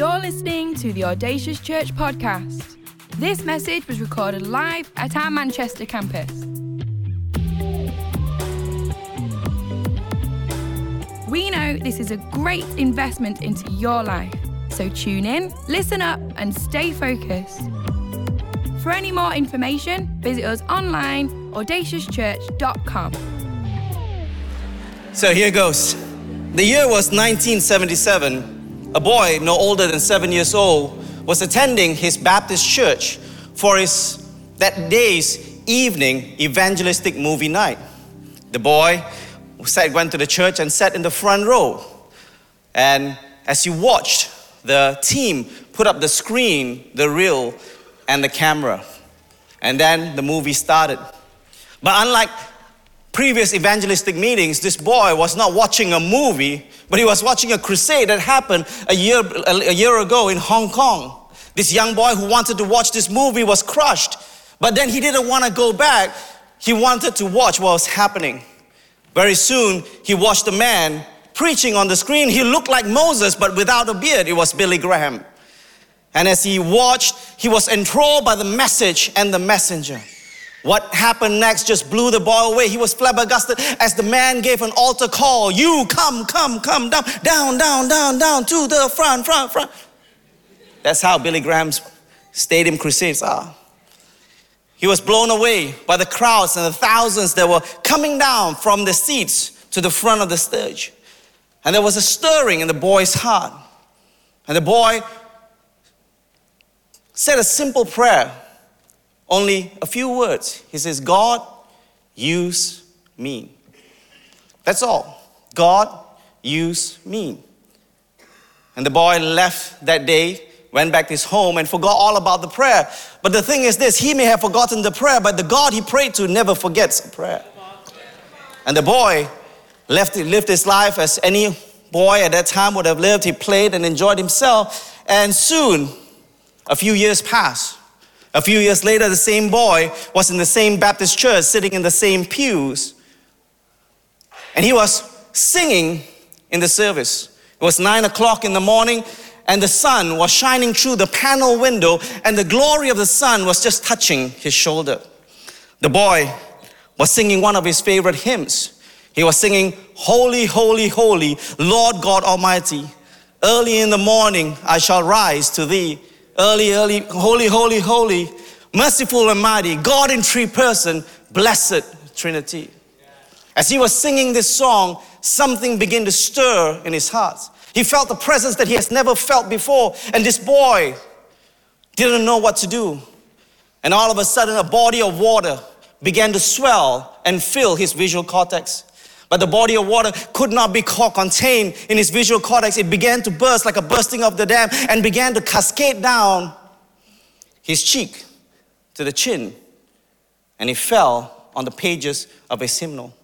You're listening to the Audacious Church podcast. This message was recorded live at our Manchester campus. We know this is a great investment into your life, so tune in, listen up, and stay focused. For any more information, visit us online audaciouschurch.com. So here goes. The year was 1977. A boy no older than seven years old was attending his Baptist church for his that day's evening evangelistic movie night. The boy went to the church and sat in the front row. And as he watched, the team put up the screen, the reel, and the camera. And then the movie started. But unlike previous evangelistic meetings, this boy was not watching a movie, but he was watching a crusade that happened a year, a year ago in Hong Kong. This young boy who wanted to watch this movie was crushed, but then he didn't want to go back. He wanted to watch what was happening. Very soon, he watched a man preaching on the screen. He looked like Moses, but without a beard. It was Billy Graham. And as he watched, he was enthralled by the message and the messenger. What happened next just blew the boy away. He was flabbergasted as the man gave an altar call. You come, come, come down, down, down, down, down to the front, front, front. That's how Billy Graham's stadium crusades are. He was blown away by the crowds and the thousands that were coming down from the seats to the front of the stage. And there was a stirring in the boy's heart. And the boy said a simple prayer only a few words. He says, God, use me. That's all. God, use me. And the boy left that day, went back to his home, and forgot all about the prayer. But the thing is this he may have forgotten the prayer, but the God he prayed to never forgets a prayer. And the boy left, lived his life as any boy at that time would have lived. He played and enjoyed himself. And soon, a few years passed. A few years later, the same boy was in the same Baptist church, sitting in the same pews. And he was singing in the service. It was nine o'clock in the morning, and the sun was shining through the panel window, and the glory of the sun was just touching his shoulder. The boy was singing one of his favorite hymns. He was singing, Holy, Holy, Holy, Lord God Almighty. Early in the morning I shall rise to thee early, early, holy, holy, holy, merciful and mighty, God in three person, blessed Trinity. As he was singing this song, something began to stir in his heart. He felt the presence that he has never felt before, and this boy didn't know what to do. And all of a sudden, a body of water began to swell and fill his visual cortex. But the body of water could not be contained in his visual cortex. It began to burst like a bursting of the dam and began to cascade down his cheek to the chin. And he fell on the pages of his hymnal.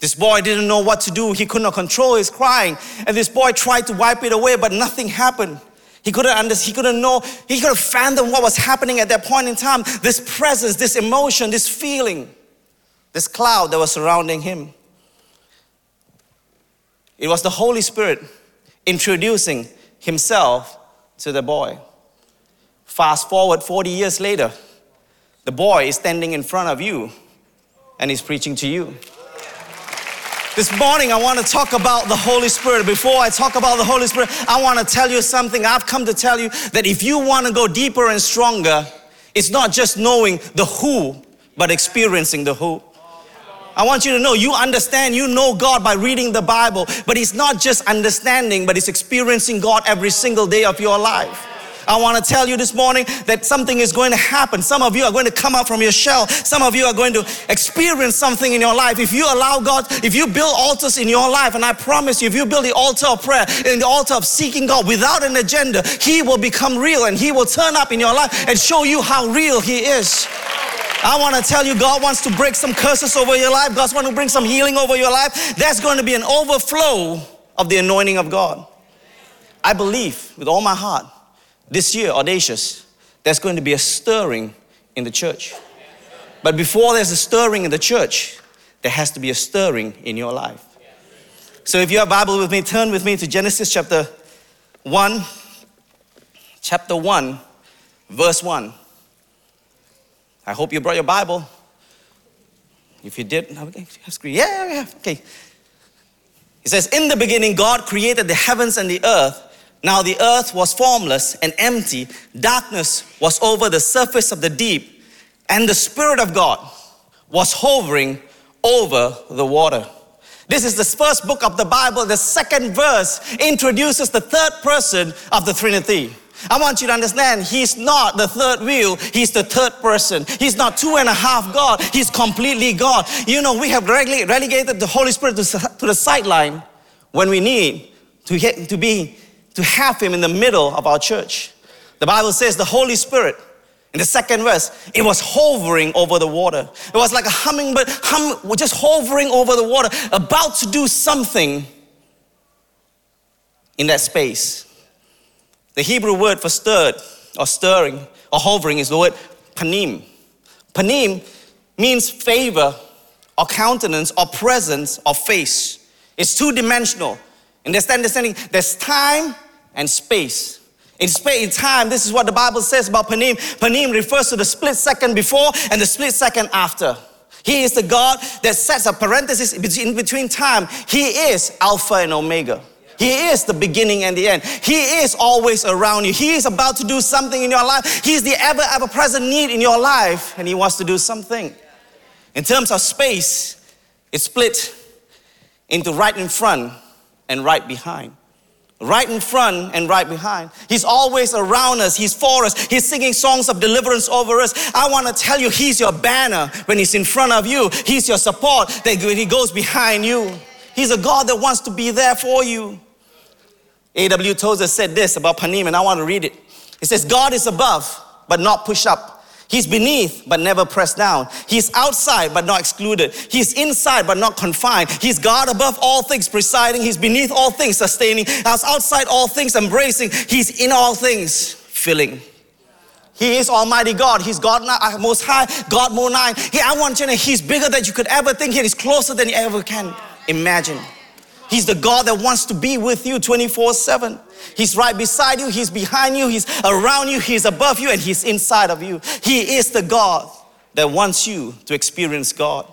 This boy didn't know what to do. He could not control his crying. And this boy tried to wipe it away, but nothing happened. He couldn't understand, he couldn't know, he couldn't fathom what was happening at that point in time. This presence, this emotion, this feeling, this cloud that was surrounding him. It was the Holy Spirit introducing himself to the boy. Fast forward 40 years later, the boy is standing in front of you and he's preaching to you. This morning, I want to talk about the Holy Spirit. Before I talk about the Holy Spirit, I want to tell you something. I've come to tell you that if you want to go deeper and stronger, it's not just knowing the who, but experiencing the who. I want you to know you understand, you know God by reading the Bible, but it's not just understanding, but it's experiencing God every single day of your life. I want to tell you this morning that something is going to happen. Some of you are going to come out from your shell. Some of you are going to experience something in your life. If you allow God, if you build altars in your life, and I promise you, if you build the altar of prayer and the altar of seeking God without an agenda, He will become real and He will turn up in your life and show you how real He is. I want to tell you, God wants to break some curses over your life. God's want to bring some healing over your life. There's going to be an overflow of the anointing of God. I believe with all my heart this year, audacious, there's going to be a stirring in the church. But before there's a stirring in the church, there has to be a stirring in your life. So if you have Bible with me, turn with me to Genesis chapter 1. chapter 1, verse 1. I hope you brought your Bible. If you did, okay, yeah, yeah, okay. It says, In the beginning, God created the heavens and the earth. Now the earth was formless and empty. Darkness was over the surface of the deep, and the Spirit of God was hovering over the water. This is the first book of the Bible. The second verse introduces the third person of the Trinity. I want you to understand, he's not the third wheel, he's the third person. He's not two and a half God, he's completely God. You know, we have relegated the Holy Spirit to, to the sideline when we need to, get, to be to have him in the middle of our church. The Bible says the Holy Spirit in the second verse, it was hovering over the water. It was like a hummingbird, hum, just hovering over the water, about to do something in that space. The Hebrew word for stirred or stirring or hovering is the word panim. Panim means favor or countenance or presence or face. It's two dimensional. In this understanding, there's time and space. In space, in time, this is what the Bible says about Panim. Panim refers to the split second before and the split second after. He is the God that sets a parenthesis in between time. He is Alpha and Omega. He is the beginning and the end. He is always around you. He is about to do something in your life. He's the ever, ever present need in your life, and He wants to do something. In terms of space, it's split into right in front and right behind. Right in front and right behind. He's always around us. He's for us. He's singing songs of deliverance over us. I want to tell you, He's your banner when He's in front of you. He's your support when He goes behind you. He's a God that wants to be there for you. A.W. Tozer said this about Panim, and I want to read it. He says, God is above, but not pushed up. He's beneath, but never pressed down. He's outside, but not excluded. He's inside, but not confined. He's God above all things, presiding. He's beneath all things, sustaining. He's outside all things, embracing. He's in all things, filling. He is Almighty God. He's God uh, Most High, God More Nine. He, I want you to know He's bigger than you could ever think. He's closer than you ever can imagine. He's the God that wants to be with you 24 7. He's right beside you, He's behind you, He's around you, He's above you, and He's inside of you. He is the God that wants you to experience God.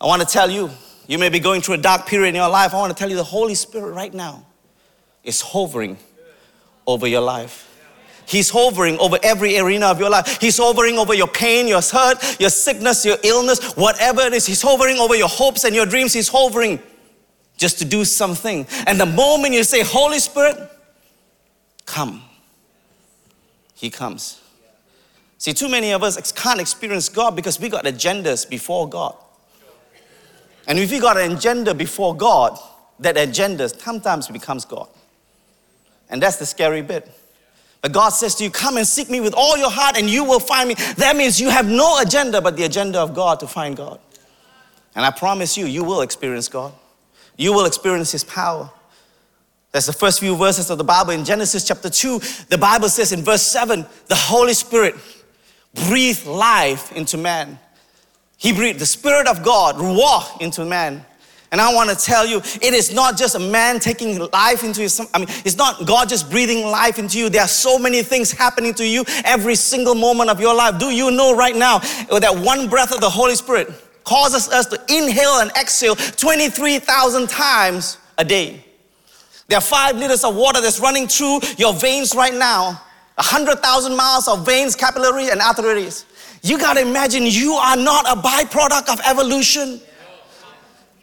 I want to tell you, you may be going through a dark period in your life. I want to tell you, the Holy Spirit right now is hovering over your life. He's hovering over every arena of your life. He's hovering over your pain, your hurt, your sickness, your illness, whatever it is. He's hovering over your hopes and your dreams. He's hovering just to do something. And the moment you say, Holy Spirit, come, He comes. See, too many of us can't experience God because we got agendas before God. And if we got an agenda before God, that agenda sometimes becomes God. And that's the scary bit. But God says to you, Come and seek me with all your heart, and you will find me. That means you have no agenda but the agenda of God to find God. And I promise you, you will experience God you will experience His power. That's the first few verses of the Bible. In Genesis chapter 2, the Bible says in verse 7 the Holy Spirit breathed life into man. He breathed the Spirit of God, ruah, into man. And I want to tell you, it is not just a man taking life into his, I mean, it's not God just breathing life into you. There are so many things happening to you every single moment of your life. Do you know right now that one breath of the Holy Spirit causes us to inhale and exhale 23,000 times a day. There are five liters of water that's running through your veins right now, 100,000 miles of veins, capillaries, and arteries. You gotta imagine you are not a byproduct of evolution.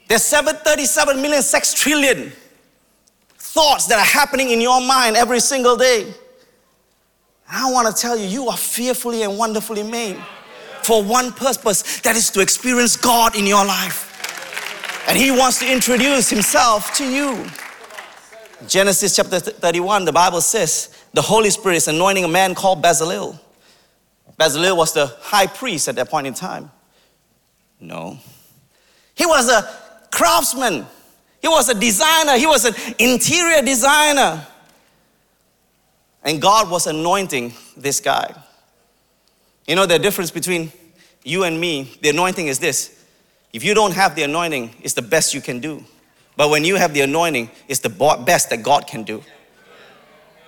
There's 737 million sextillion thoughts that are happening in your mind every single day. I wanna tell you, you are fearfully and wonderfully made for one purpose that is to experience God in your life. And He wants to introduce Himself to you. Genesis chapter 31, the Bible says the Holy Spirit is anointing a man called Bezalel. Bezalel was the high priest at that point in time. No. He was a craftsman, he was a designer, he was an interior designer. And God was anointing this guy. You know the difference between you and me? The anointing is this. If you don't have the anointing, it's the best you can do. But when you have the anointing, it's the best that God can do.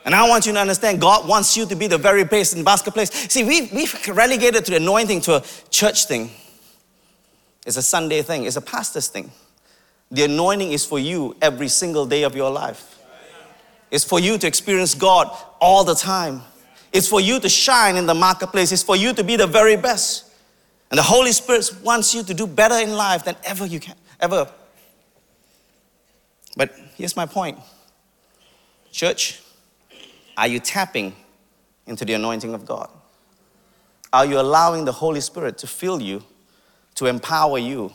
And I want you to understand God wants you to be the very best in the basket place. See, we, we've relegated to the anointing to a church thing. It's a Sunday thing, it's a pastor's thing. The anointing is for you every single day of your life. It's for you to experience God all the time. It's for you to shine in the marketplace. It's for you to be the very best. And the Holy Spirit wants you to do better in life than ever you can, ever. But here's my point Church, are you tapping into the anointing of God? Are you allowing the Holy Spirit to fill you, to empower you,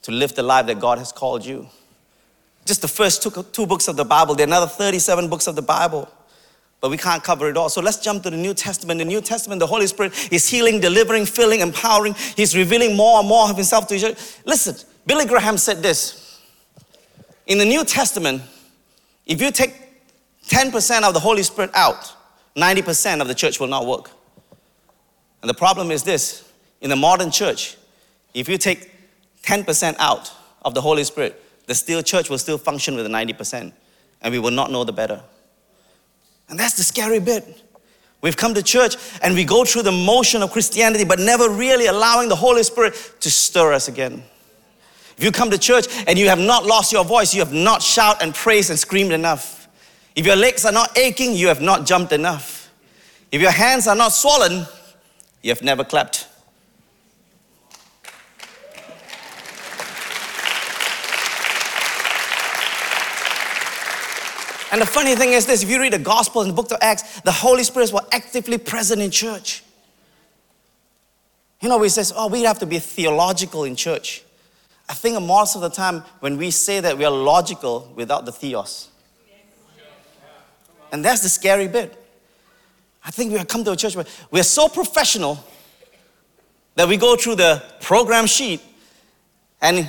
to live the life that God has called you? Just the first two, books of the Bible, there are another 37 books of the Bible but we can't cover it all. So let's jump to the New Testament. The New Testament, the Holy Spirit is healing, delivering, filling, empowering. He's revealing more and more of Himself to each other. Listen, Billy Graham said this. In the New Testament, if you take 10% of the Holy Spirit out, 90% of the church will not work. And the problem is this in the modern church, if you take 10% out of the Holy Spirit, the still church will still function with the 90%, and we will not know the better. And that's the scary bit. We've come to church and we go through the motion of Christianity, but never really allowing the Holy Spirit to stir us again. If you come to church and you have not lost your voice, you have not shouted and praised and screamed enough. If your legs are not aching, you have not jumped enough. If your hands are not swollen, you have never clapped. And the funny thing is this if you read the gospel and the book of Acts, the Holy Spirit was actively present in church. You know, we says, oh, we have to be theological in church. I think most of the time when we say that we are logical without the theos. And that's the scary bit. I think we have come to a church where we're so professional that we go through the program sheet and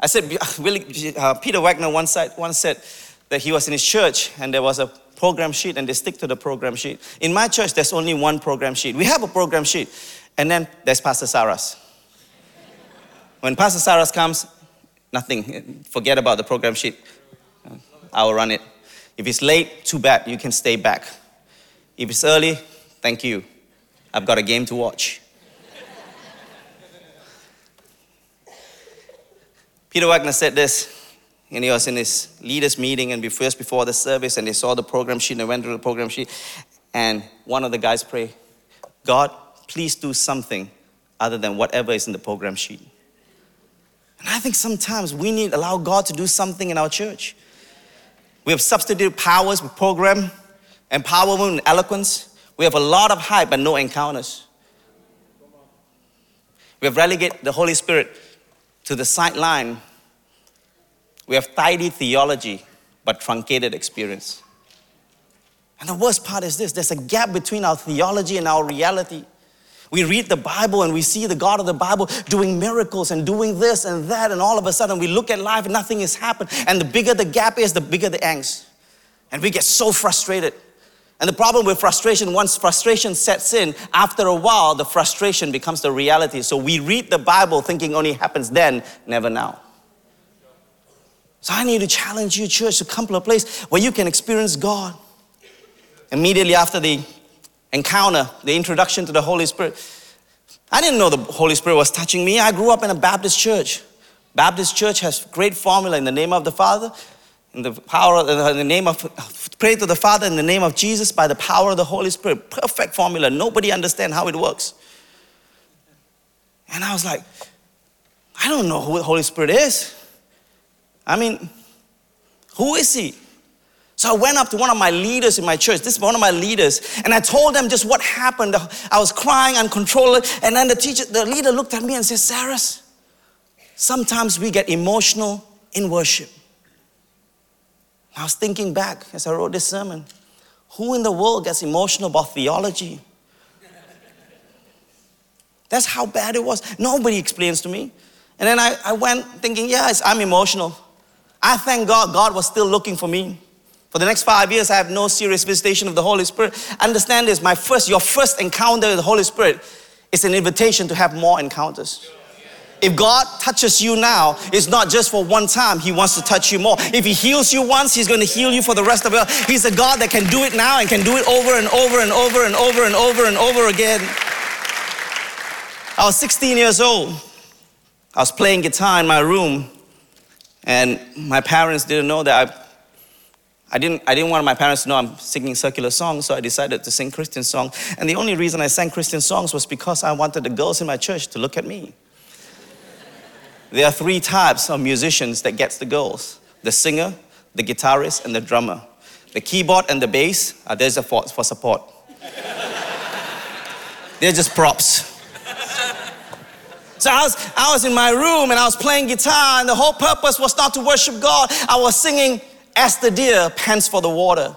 I said, uh, Peter Wagner once said that he was in his church and there was a program sheet and they stick to the program sheet. In my church, there's only one program sheet. We have a program sheet and then there's Pastor Saras. when Pastor Saras comes, nothing. Forget about the program sheet. I will run it. If it's late, too bad. You can stay back. If it's early, thank you. I've got a game to watch. Peter Wagner said this and he was in his leaders meeting and first before the service and they saw the program sheet and they went through the program sheet. And one of the guys prayed god please do something other than whatever is in the program sheet. And i think sometimes we need to allow god to do something in our church. We have substituted powers with program empowerment and eloquence. We have a lot of hype but no encounters. We have relegated the holy spirit to the sideline we have tidy theology, but truncated experience. And the worst part is this there's a gap between our theology and our reality. We read the Bible and we see the God of the Bible doing miracles and doing this and that, and all of a sudden we look at life and nothing has happened. And the bigger the gap is, the bigger the angst. And we get so frustrated. And the problem with frustration, once frustration sets in, after a while, the frustration becomes the reality. So we read the Bible thinking only happens then, never now. So I need to challenge you, church, to come to a place where you can experience God. Immediately after the encounter, the introduction to the Holy Spirit, I didn't know the Holy Spirit was touching me. I grew up in a Baptist church. Baptist church has great formula in the name of the Father, in the power, in the name of, pray to the Father in the name of Jesus by the power of the Holy Spirit. Perfect formula. Nobody understands how it works. And I was like, I don't know who the Holy Spirit is. I mean, who is he? So I went up to one of my leaders in my church. This is one of my leaders. And I told them just what happened. I was crying uncontrollably. And then the teacher, the leader looked at me and said, Saras, sometimes we get emotional in worship. I was thinking back as I wrote this sermon. Who in the world gets emotional about theology? That's how bad it was. Nobody explains to me. And then I, I went thinking, yes, I'm emotional. I thank God, God was still looking for me. For the next five years, I have no serious visitation of the Holy Spirit. Understand this, my first, your first encounter with the Holy Spirit is an invitation to have more encounters. If God touches you now, it's not just for one time, He wants to touch you more. If He heals you once, He's going to heal you for the rest of your life. He's a God that can do it now and can do it over and over and over and over and over and over again. I was 16 years old. I was playing guitar in my room, and my parents didn't know that I I didn't, I didn't want my parents to know I'm singing secular songs, so I decided to sing Christian songs. And the only reason I sang Christian songs was because I wanted the girls in my church to look at me. There are three types of musicians that gets the girls the singer, the guitarist, and the drummer. The keyboard and the bass are there for, for support. They're just props. So I was, I was in my room and I was playing guitar, and the whole purpose was not to worship God. I was singing, As the deer pants for the water.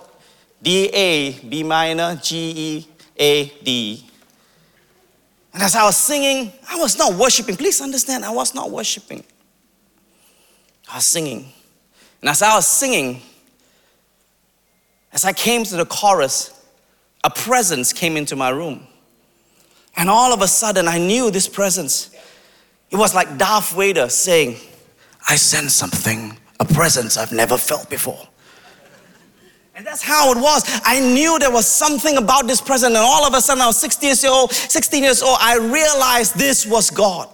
D A, B minor, G E A D. And as I was singing, I was not worshiping. Please understand, I was not worshiping. I was singing. And as I was singing, as I came to the chorus, a presence came into my room. And all of a sudden, I knew this presence. It was like Darth Vader saying, I sense something, a presence I've never felt before. And that's how it was. I knew there was something about this presence, and all of a sudden I was 16 years old, 16 years old, I realized this was God.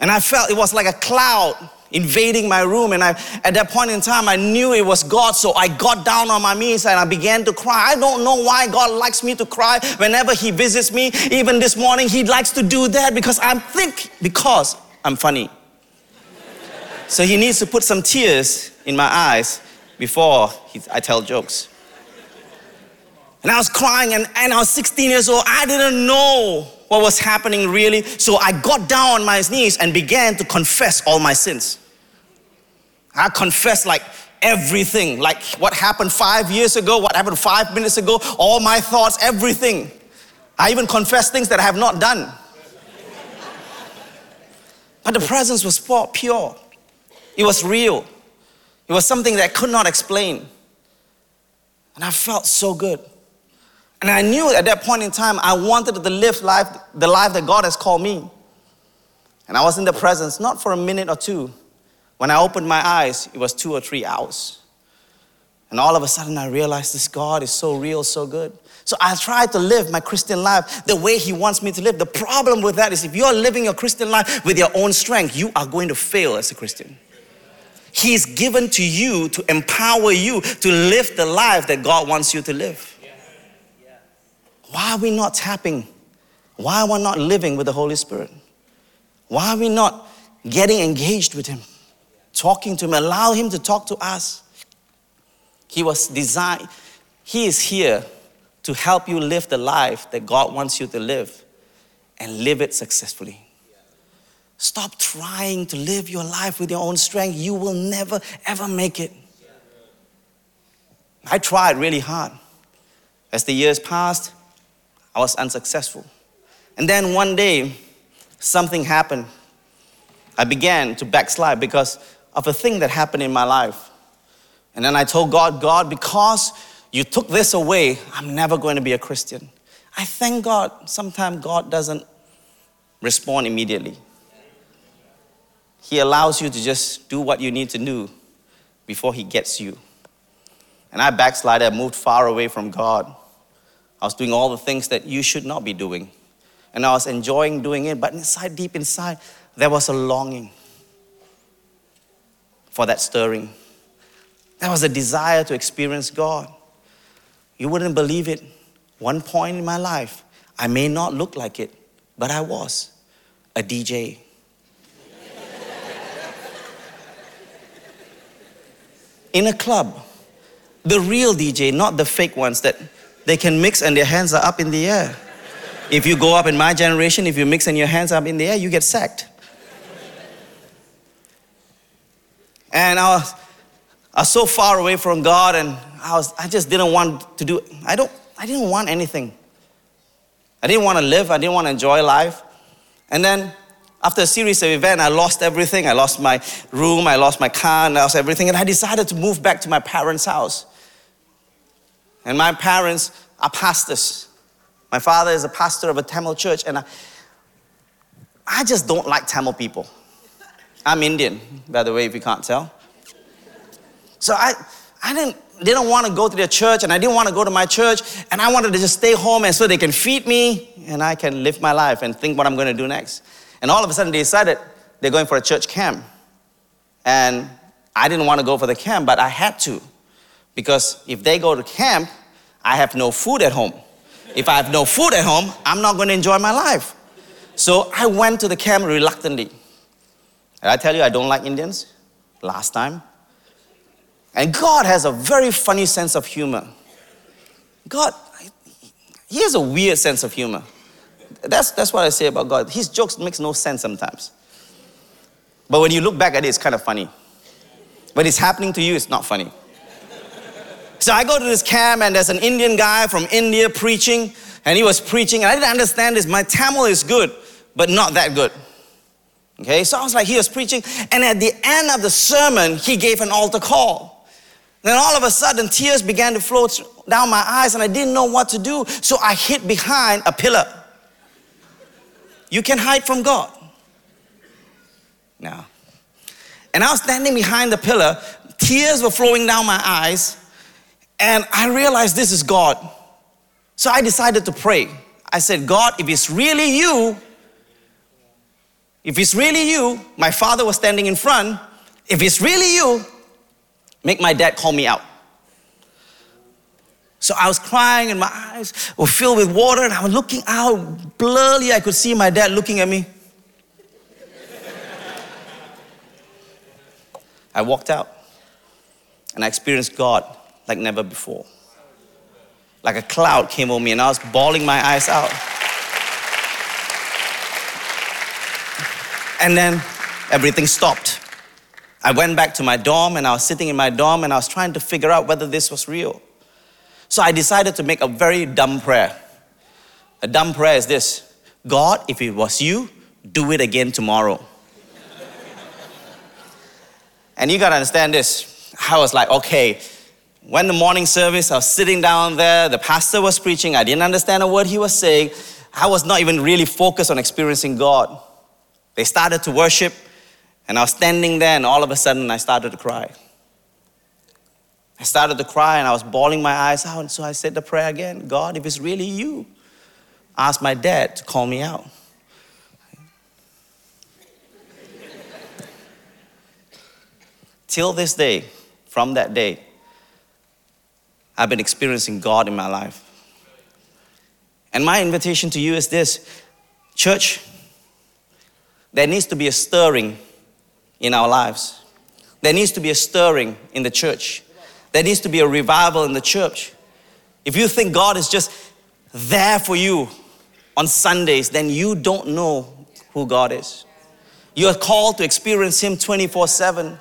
And I felt it was like a cloud invading my room. And I, at that point in time, I knew it was God. So I got down on my knees and I began to cry. I don't know why God likes me to cry whenever He visits me. Even this morning, He likes to do that because I'm think because I'm funny. so He needs to put some tears in my eyes before he, I tell jokes. And I was crying, and, and I was 16 years old. I didn't know what was happening really. So I got down on my knees and began to confess all my sins. I confess like everything, like what happened five years ago, what happened five minutes ago, all my thoughts, everything. I even confess things that I have not done. But the presence was pure, it was real. It was something that I could not explain. And I felt so good. And I knew at that point in time I wanted to live life, the life that God has called me. And I was in the presence, not for a minute or two. When I opened my eyes, it was two or three hours. And all of a sudden, I realized this God is so real, so good. So I tried to live my Christian life the way He wants me to live. The problem with that is if you're living your Christian life with your own strength, you are going to fail as a Christian. He's given to you to empower you to live the life that God wants you to live. Why are we not tapping? Why are we not living with the Holy Spirit? Why are we not getting engaged with Him? Talking to Him, allow Him to talk to us. He was designed, He is here to help you live the life that God wants you to live and live it successfully. Stop trying to live your life with your own strength. You will never, ever make it. I tried really hard. As the years passed, I was unsuccessful. And then one day, something happened. I began to backslide because of a thing that happened in my life. And then I told God, God, because you took this away, I'm never going to be a Christian. I thank God sometimes God doesn't respond immediately. He allows you to just do what you need to do before He gets you. And I backslided, I moved far away from God. I was doing all the things that you should not be doing. And I was enjoying doing it, but inside, deep inside, there was a longing for that stirring. There was a desire to experience God. You wouldn't believe it. One point in my life, I may not look like it, but I was a DJ. in a club. The real DJ, not the fake ones that they can mix and their hands are up in the air. If you go up in my generation, if you mix and your hands up in the air, you get sacked. And I was, I was so far away from God and I, was, I just didn't want to do, I, don't, I didn't want anything. I didn't want to live, I didn't want to enjoy life. And then after a series of events, I lost everything. I lost my room, I lost my car, I lost everything, and I decided to move back to my parents' house. And my parents are pastors. My father is a pastor of a Tamil church, and I, I just don't like Tamil people. I'm Indian, by the way, if you can't tell. So I, I didn't, didn't want to go to their church and I didn't want to go to my church and I wanted to just stay home and so they can feed me and I can live my life and think what I'm going to do next. And all of a sudden they decided they're going for a church camp. And I didn't want to go for the camp, but I had to. Because if they go to camp, I have no food at home. If I have no food at home, I'm not going to enjoy my life. So I went to the camp reluctantly. And I tell you, I don't like Indians last time. And God has a very funny sense of humor. God, He has a weird sense of humor. That's, that's what I say about God. His jokes makes no sense sometimes. But when you look back at it, it's kind of funny. When it's happening to you, it's not funny. So I go to this camp and there's an Indian guy from India preaching, and he was preaching, and I didn't understand this. My Tamil is good, but not that good. Okay, so I was like, he was preaching, and at the end of the sermon, he gave an altar call. Then all of a sudden, tears began to flow down my eyes, and I didn't know what to do. So I hid behind a pillar. You can hide from God. Now, and I was standing behind the pillar, tears were flowing down my eyes, and I realized this is God. So I decided to pray. I said, God, if it's really you, if it's really you, my father was standing in front. If it's really you, make my dad call me out. So I was crying and my eyes were filled with water and I was looking out blurry. I could see my dad looking at me. I walked out and I experienced God like never before. Like a cloud came over me and I was bawling my eyes out. And then everything stopped. I went back to my dorm and I was sitting in my dorm and I was trying to figure out whether this was real. So I decided to make a very dumb prayer. A dumb prayer is this God, if it was you, do it again tomorrow. and you gotta understand this. I was like, okay, when the morning service, I was sitting down there, the pastor was preaching, I didn't understand a word he was saying. I was not even really focused on experiencing God. They started to worship, and I was standing there, and all of a sudden I started to cry. I started to cry, and I was bawling my eyes out. And so I said the prayer again God, if it's really you, ask my dad to call me out. Till this day, from that day, I've been experiencing God in my life. And my invitation to you is this church, there needs to be a stirring in our lives. There needs to be a stirring in the church. There needs to be a revival in the church. If you think God is just there for you on Sundays, then you don't know who God is. You are called to experience Him 24 7.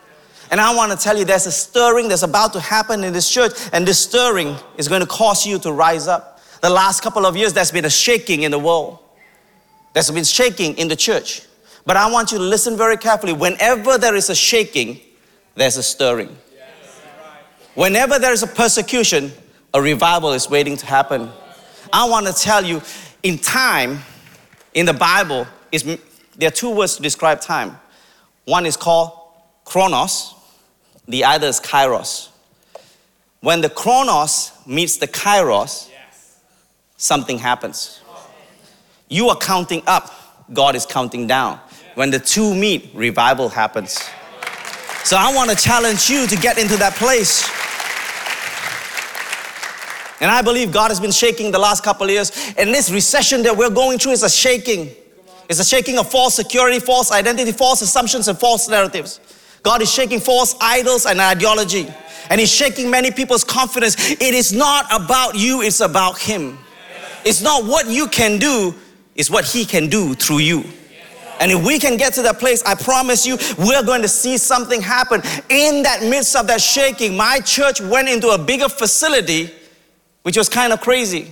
And I want to tell you there's a stirring that's about to happen in this church, and this stirring is going to cause you to rise up. The last couple of years, there's been a shaking in the world, there's been shaking in the church. But I want you to listen very carefully. Whenever there is a shaking, there's a stirring. Whenever there is a persecution, a revival is waiting to happen. I want to tell you, in time, in the Bible, is, there are two words to describe time. One is called chronos, the other is kairos. When the chronos meets the kairos, something happens. You are counting up, God is counting down. When the two meet, revival happens. So I want to challenge you to get into that place. And I believe God has been shaking the last couple of years. And this recession that we're going through is a shaking. It's a shaking of false security, false identity, false assumptions, and false narratives. God is shaking false idols and ideology. And He's shaking many people's confidence. It is not about you, it's about Him. It's not what you can do, it's what He can do through you. And if we can get to that place, I promise you, we're going to see something happen. In that midst of that shaking, my church went into a bigger facility, which was kind of crazy.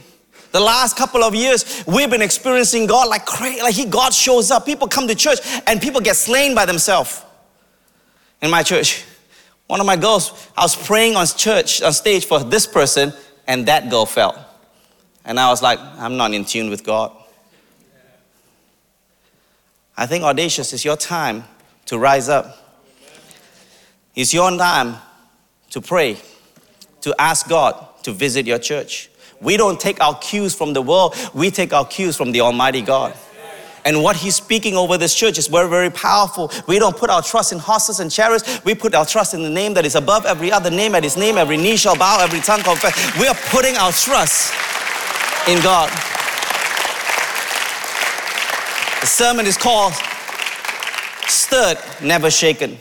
The last couple of years, we've been experiencing God like crazy. Like he, God shows up. People come to church and people get slain by themselves. In my church, one of my girls, I was praying on church on stage for this person, and that girl fell. And I was like, I'm not in tune with God. I think audacious is your time to rise up. It's your time to pray, to ask God to visit your church. We don't take our cues from the world, we take our cues from the Almighty God. And what he's speaking over this church is very, very powerful. We don't put our trust in horses and chariots. We put our trust in the name that is above every other name. At his name, every knee shall bow, every tongue confess. We are putting our trust in God. The sermon is called Stirred, Never Shaken.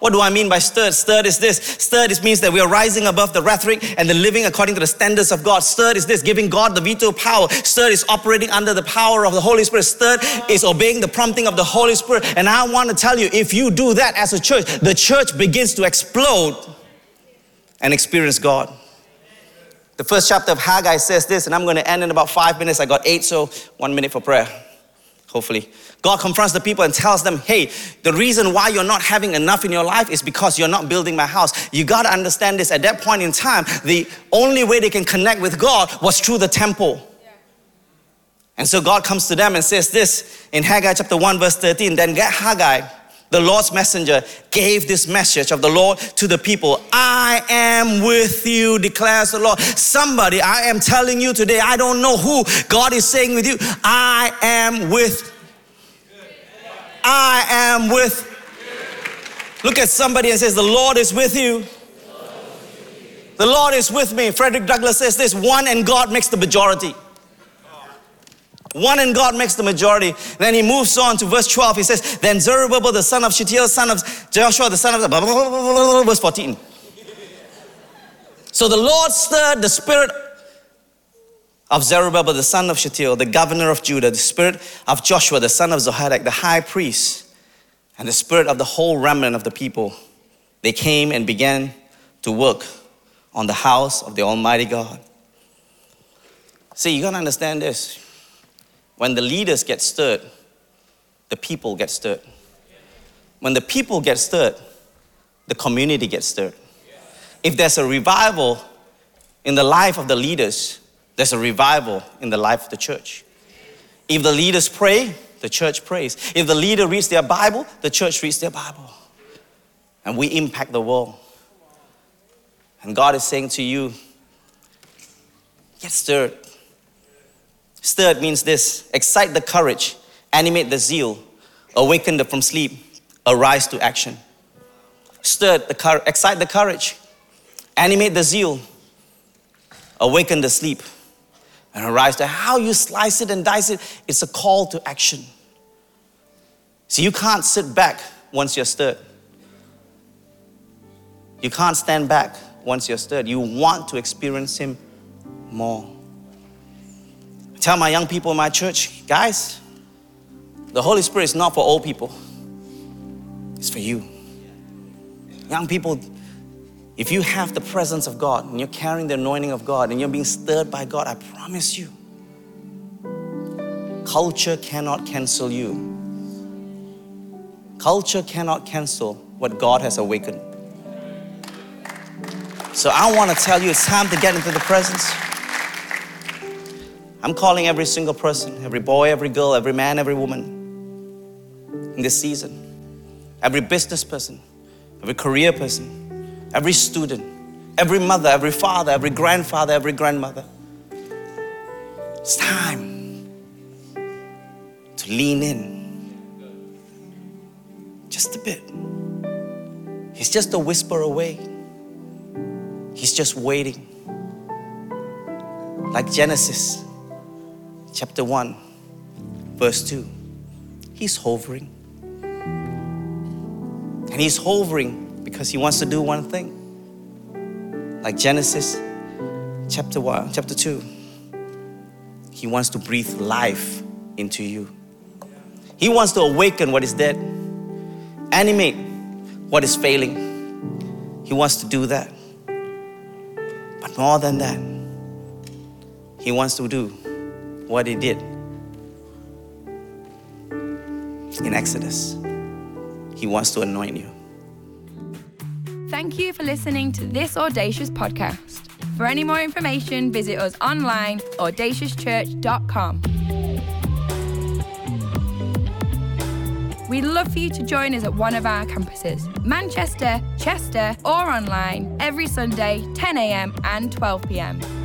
What do I mean by stirred? Stirred is this. Stirred is means that we are rising above the rhetoric and the living according to the standards of God. Stirred is this, giving God the veto power. Stirred is operating under the power of the Holy Spirit. Stirred is obeying the prompting of the Holy Spirit. And I want to tell you, if you do that as a church, the church begins to explode and experience God. The first chapter of Haggai says this, and I'm going to end in about five minutes. I got eight, so one minute for prayer, hopefully. God confronts the people and tells them, hey, the reason why you're not having enough in your life is because you're not building my house. You got to understand this. At that point in time, the only way they can connect with God was through the temple. And so God comes to them and says this in Haggai chapter 1, verse 13. Then get Haggai, the Lord's messenger, gave this message of the Lord to the people I am with you, declares the Lord. Somebody, I am telling you today, I don't know who God is saying with you, I am with I am with. Look at somebody and says, The Lord is with you. The Lord is with me. Frederick Douglass says this one and God makes the majority. One in God makes the majority. Then he moves on to verse 12. He says, Then Zerubbabel, the son of Shealtiel, son of Joshua, the son of verse 14. So the Lord stirred the spirit of Zerubbabel, the son of Shealtiel, the governor of Judah, the spirit of Joshua, the son of Jozadak, the high priest, and the spirit of the whole remnant of the people. They came and began to work on the house of the Almighty God. See, you gotta understand this. When the leaders get stirred, the people get stirred. When the people get stirred, the community gets stirred. If there's a revival in the life of the leaders, there's a revival in the life of the church. If the leaders pray, the church prays. If the leader reads their Bible, the church reads their Bible. And we impact the world. And God is saying to you, get stirred. Stirred means this excite the courage, animate the zeal, awaken the from sleep, arise to action. Stirred the excite the courage, animate the zeal, awaken the sleep, and arise to how you slice it and dice it, it's a call to action. So you can't sit back once you're stirred. You can't stand back once you're stirred. You want to experience Him more. Tell my young people in my church, guys, the Holy Spirit is not for old people, it's for you. Young people, if you have the presence of God and you're carrying the anointing of God and you're being stirred by God, I promise you, culture cannot cancel you. Culture cannot cancel what God has awakened. So I want to tell you it's time to get into the presence. I'm calling every single person, every boy, every girl, every man, every woman in this season, every business person, every career person every student, every mother, every father, every grandfather, every grandmother. It's time to lean in just a bit. He's just a whisper away. He's just waiting. Like Genesis chapter 1, verse 2. He's hovering. And he's hovering because he wants to do one thing. Like Genesis chapter 1, chapter 2. He wants to breathe life into you. He wants to awaken what is dead, animate what is failing. He wants to do that. But more than that, he wants to do what he did in Exodus. He wants to anoint you. Thank you for listening to this Audacious podcast. For any more information, visit us online, audaciouschurch.com. We'd love for you to join us at one of our campuses Manchester, Chester, or online every Sunday, 10am and 12pm.